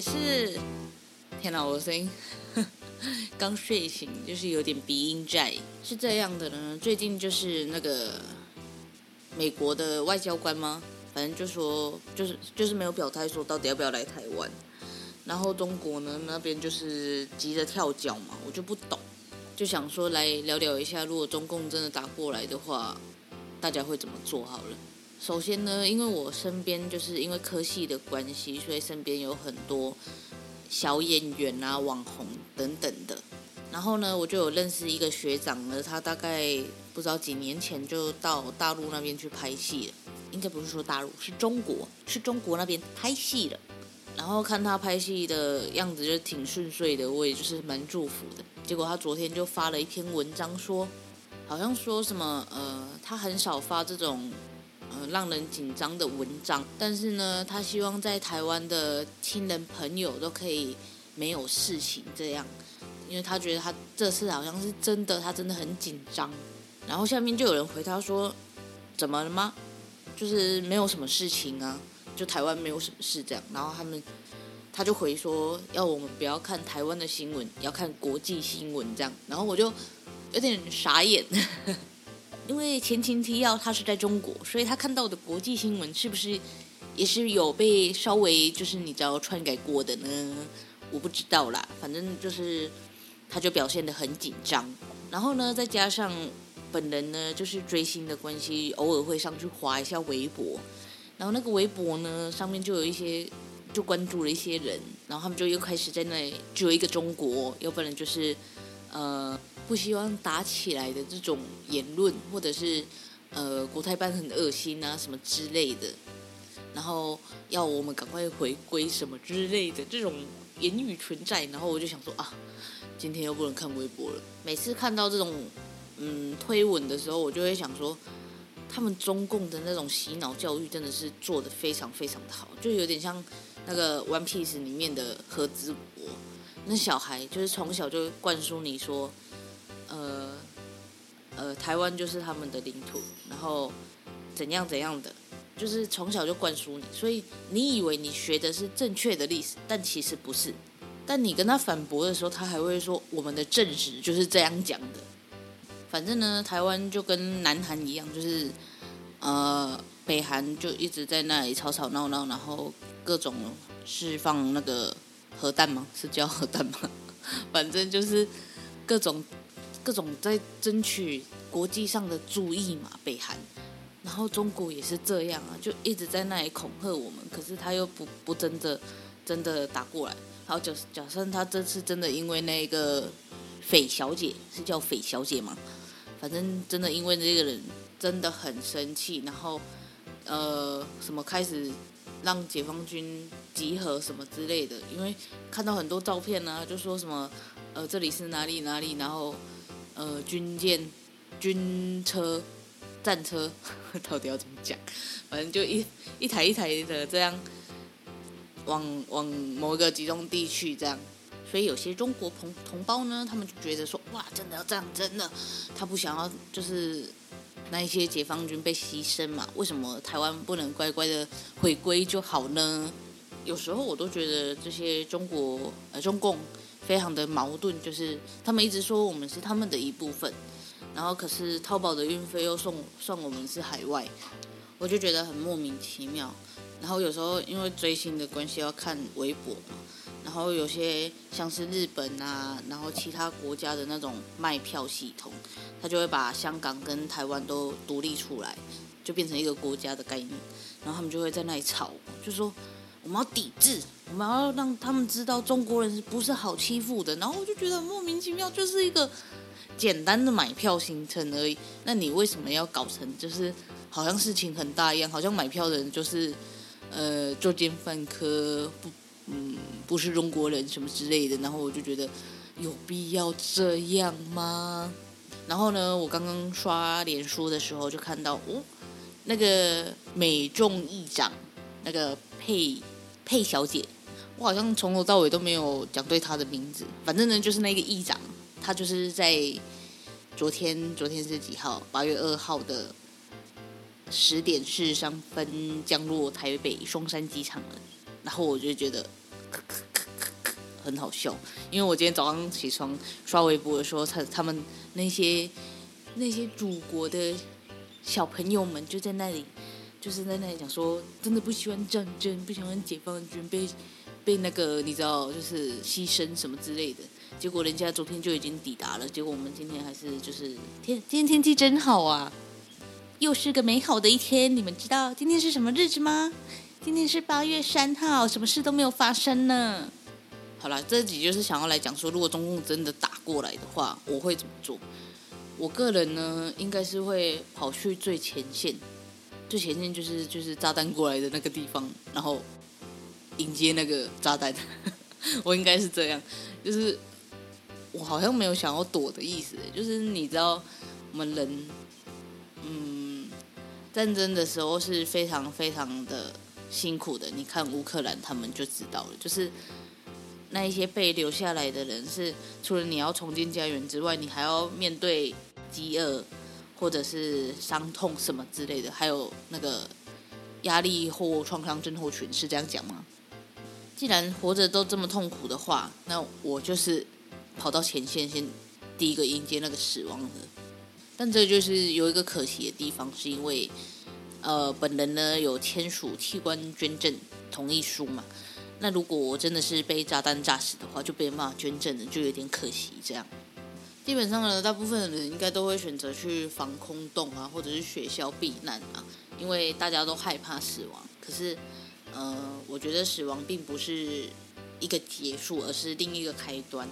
是，天哪，我的声音刚睡醒，就是有点鼻音在。是这样的呢，最近就是那个美国的外交官吗？反正就说，就是就是没有表态说到底要不要来台湾。然后中国呢那边就是急着跳脚嘛，我就不懂，就想说来聊聊一下，如果中共真的打过来的话，大家会怎么做好了。首先呢，因为我身边就是因为科系的关系，所以身边有很多小演员啊、网红等等的。然后呢，我就有认识一个学长呢，他大概不知道几年前就到大陆那边去拍戏了。应该不是说大陆，是中国，是中国那边拍戏了。然后看他拍戏的样子就挺顺遂的，我也就是蛮祝福的。结果他昨天就发了一篇文章说，说好像说什么呃，他很少发这种。让人紧张的文章，但是呢，他希望在台湾的亲人朋友都可以没有事情这样，因为他觉得他这次好像是真的，他真的很紧张。然后下面就有人回他说：“怎么了吗？就是没有什么事情啊，就台湾没有什么事这样。”然后他们他就回说：“要我们不要看台湾的新闻，要看国际新闻这样。”然后我就有点傻眼。因为前情提要，他是在中国，所以他看到的国际新闻是不是也是有被稍微就是你知道篡改过的呢？我不知道啦，反正就是他就表现得很紧张。然后呢，再加上本人呢就是追星的关系，偶尔会上去划一下微博。然后那个微博呢上面就有一些就关注了一些人，然后他们就又开始在那里就有一个中国，要不然就是呃。不希望打起来的这种言论，或者是呃国台办很恶心啊什么之类的，然后要我们赶快回归什么之类的这种言语存在，然后我就想说啊，今天又不能看微博了。每次看到这种嗯推文的时候，我就会想说，他们中共的那种洗脑教育真的是做得非常非常的好，就有点像那个《One Piece》里面的和之国，那小孩就是从小就灌输你说。呃，呃，台湾就是他们的领土，然后怎样怎样的，就是从小就灌输你，所以你以为你学的是正确的历史，但其实不是。但你跟他反驳的时候，他还会说我们的正史就是这样讲的。反正呢，台湾就跟南韩一样，就是呃，北韩就一直在那里吵吵闹闹，然后各种释放那个核弹吗？是叫核弹吗？反正就是各种。各种在争取国际上的注意嘛，北韩，然后中国也是这样啊，就一直在那里恐吓我们，可是他又不不真的真的打过来。然后假假设他这次真的因为那个匪小姐是叫匪小姐吗？反正真的因为这个人真的很生气，然后呃什么开始让解放军集合什么之类的，因为看到很多照片呢、就说什么呃这里是哪里哪里，然后。呃，军舰、军车、战车，到底要怎么讲？反正就一一台一台的这样往往某一个集中地去这样。所以有些中国同同胞呢，他们就觉得说，哇，真的要战争了，他不想要就是那一些解放军被牺牲嘛？为什么台湾不能乖乖的回归就好呢？有时候我都觉得这些中国呃中共。非常的矛盾，就是他们一直说我们是他们的一部分，然后可是淘宝的运费又送算我们是海外，我就觉得很莫名其妙。然后有时候因为追星的关系要看微博嘛，然后有些像是日本啊，然后其他国家的那种卖票系统，他就会把香港跟台湾都独立出来，就变成一个国家的概念。然后他们就会在那里吵，就说我们要抵制，我们要让他们知道中国人是不是好欺负的。然后我就觉得莫名其妙，就是一个简单的买票行程而已。那你为什么要搞成就是好像事情很大一样？好像买票的人就是呃作奸犯科不？嗯，不是中国人什么之类的，然后我就觉得有必要这样吗？然后呢，我刚刚刷脸书的时候就看到，哦，那个美众议长那个佩佩小姐，我好像从头到尾都没有讲对她的名字，反正呢就是那个议长，他就是在昨天，昨天是几号？八月二号的十点四十三分降落台北松山机场了，然后我就觉得。很好笑，因为我今天早上起床刷微博的时候，他他们那些那些祖国的小朋友们就在那里，就是在那里讲说，真的不喜欢战争，不喜欢解放军被被那个你知道，就是牺牲什么之类的。结果人家昨天就已经抵达了，结果我们今天还是就是天今天天气真好啊，又是个美好的一天。你们知道今天是什么日子吗？今天是八月三号，什么事都没有发生呢。好了，这集就是想要来讲说，如果中共真的打过来的话，我会怎么做？我个人呢，应该是会跑去最前线，最前线就是就是炸弹过来的那个地方，然后迎接那个炸弹。我应该是这样，就是我好像没有想要躲的意思，就是你知道，我们人，嗯，战争的时候是非常非常的辛苦的。你看乌克兰，他们就知道了，就是。那一些被留下来的人是，除了你要重建家园之外，你还要面对饥饿，或者是伤痛什么之类的，还有那个压力或创伤症候群，是这样讲吗？既然活着都这么痛苦的话，那我就是跑到前线，先第一个迎接那个死亡的。但这就是有一个可惜的地方，是因为呃，本人呢有签署器官捐赠同意书嘛。那如果我真的是被炸弹炸死的话，就没办法捐赠的，就有点可惜。这样，基本上呢，大部分的人应该都会选择去防空洞啊，或者是学校避难啊，因为大家都害怕死亡。可是，呃，我觉得死亡并不是一个结束，而是另一个开端，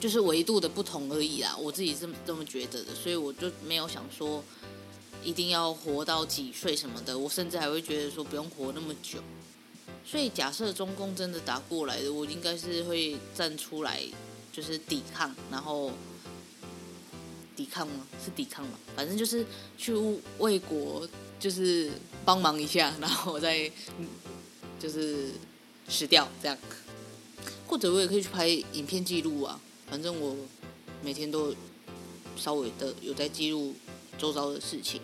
就是维度的不同而已啦。我自己是这么觉得的，所以我就没有想说一定要活到几岁什么的。我甚至还会觉得说不用活那么久。所以，假设中共真的打过来的，我应该是会站出来，就是抵抗，然后抵抗吗？是抵抗吗？反正就是去为国，就是帮忙一下，然后我再就是死掉这样。或者我也可以去拍影片记录啊，反正我每天都稍微的有在记录周遭的事情，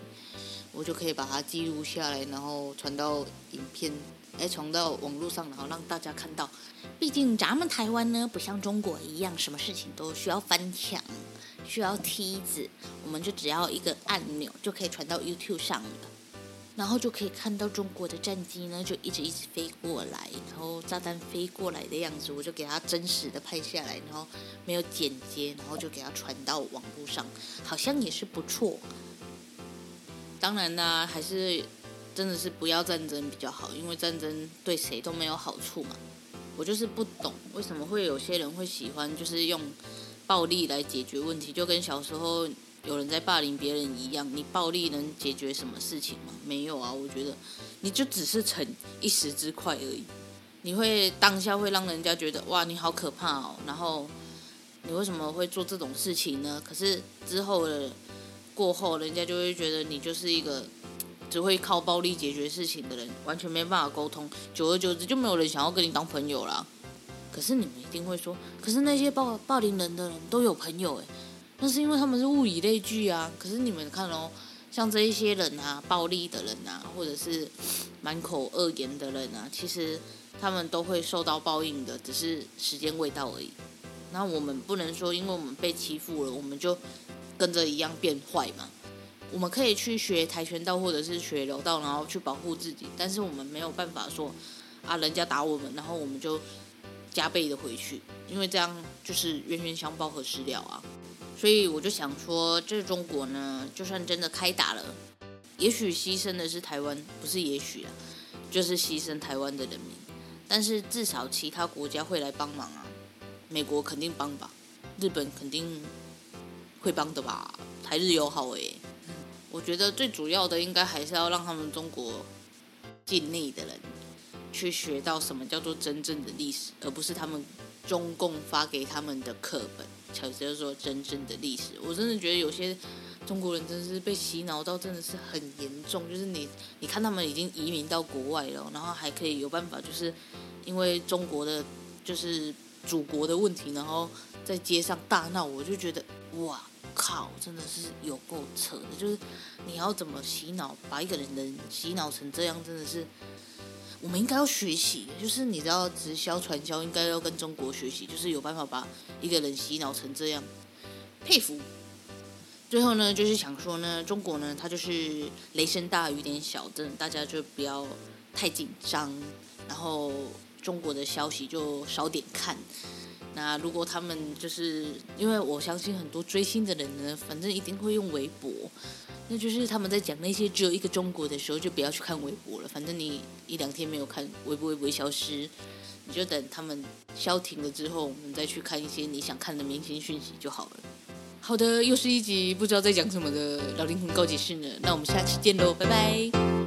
我就可以把它记录下来，然后传到影片。哎，传到网络上，然后让大家看到。毕竟咱们台湾呢，不像中国一样，什么事情都需要翻墙，需要梯子，我们就只要一个按钮就可以传到 YouTube 上了，然后就可以看到中国的战机呢，就一直一直飞过来，然后炸弹飞过来的样子，我就给它真实的拍下来，然后没有剪接，然后就给它传到网络上，好像也是不错。当然呢，还是。真的是不要战争比较好，因为战争对谁都没有好处嘛。我就是不懂为什么会有些人会喜欢，就是用暴力来解决问题，就跟小时候有人在霸凌别人一样。你暴力能解决什么事情吗？没有啊，我觉得你就只是逞一时之快而已。你会当下会让人家觉得哇，你好可怕哦，然后你为什么会做这种事情呢？可是之后的过后，人家就会觉得你就是一个。只会靠暴力解决事情的人，完全没办法沟通，久而久之就没有人想要跟你当朋友啦。可是你们一定会说，可是那些暴霸凌人的人都有朋友诶，那是因为他们是物以类聚啊。可是你们看哦，像这一些人啊，暴力的人啊，或者是满口恶言的人啊，其实他们都会受到报应的，只是时间未到而已。那我们不能说，因为我们被欺负了，我们就跟着一样变坏嘛。我们可以去学跆拳道，或者是学柔道，然后去保护自己。但是我们没有办法说，啊，人家打我们，然后我们就加倍的回去，因为这样就是冤冤相报何时了啊！所以我就想说，这中国呢，就算真的开打了，也许牺牲的是台湾，不是也许啊，就是牺牲台湾的人民，但是至少其他国家会来帮忙啊，美国肯定帮吧，日本肯定会帮的吧，台日友好诶。我觉得最主要的应该还是要让他们中国境内的人。去学到什么叫做真正的历史，而不是他们中共发给他们的课本才叫做真正的历史。我真的觉得有些中国人真的是被洗脑到，真的是很严重。就是你，你看他们已经移民到国外了，然后还可以有办法，就是因为中国的就是祖国的问题，然后在街上大闹。我就觉得哇靠，真的是有够扯的。就是你要怎么洗脑，把一个人能洗脑成这样，真的是。我们应该要学习，就是你知道直销传销应该要跟中国学习，就是有办法把一个人洗脑成这样，佩服。最后呢，就是想说呢，中国呢，它就是雷声大雨点小，真的大家就不要太紧张，然后中国的消息就少点看。那如果他们就是因为我相信很多追星的人呢，反正一定会用微博。那就是他们在讲那些只有一个中国的时候，就不要去看微博了。反正你一两天没有看，微博会不会消失？你就等他们消停了之后，我们再去看一些你想看的明星讯息就好了。好的，又是一集不知道在讲什么的老灵魂告解室呢。那我们下期见喽，拜拜。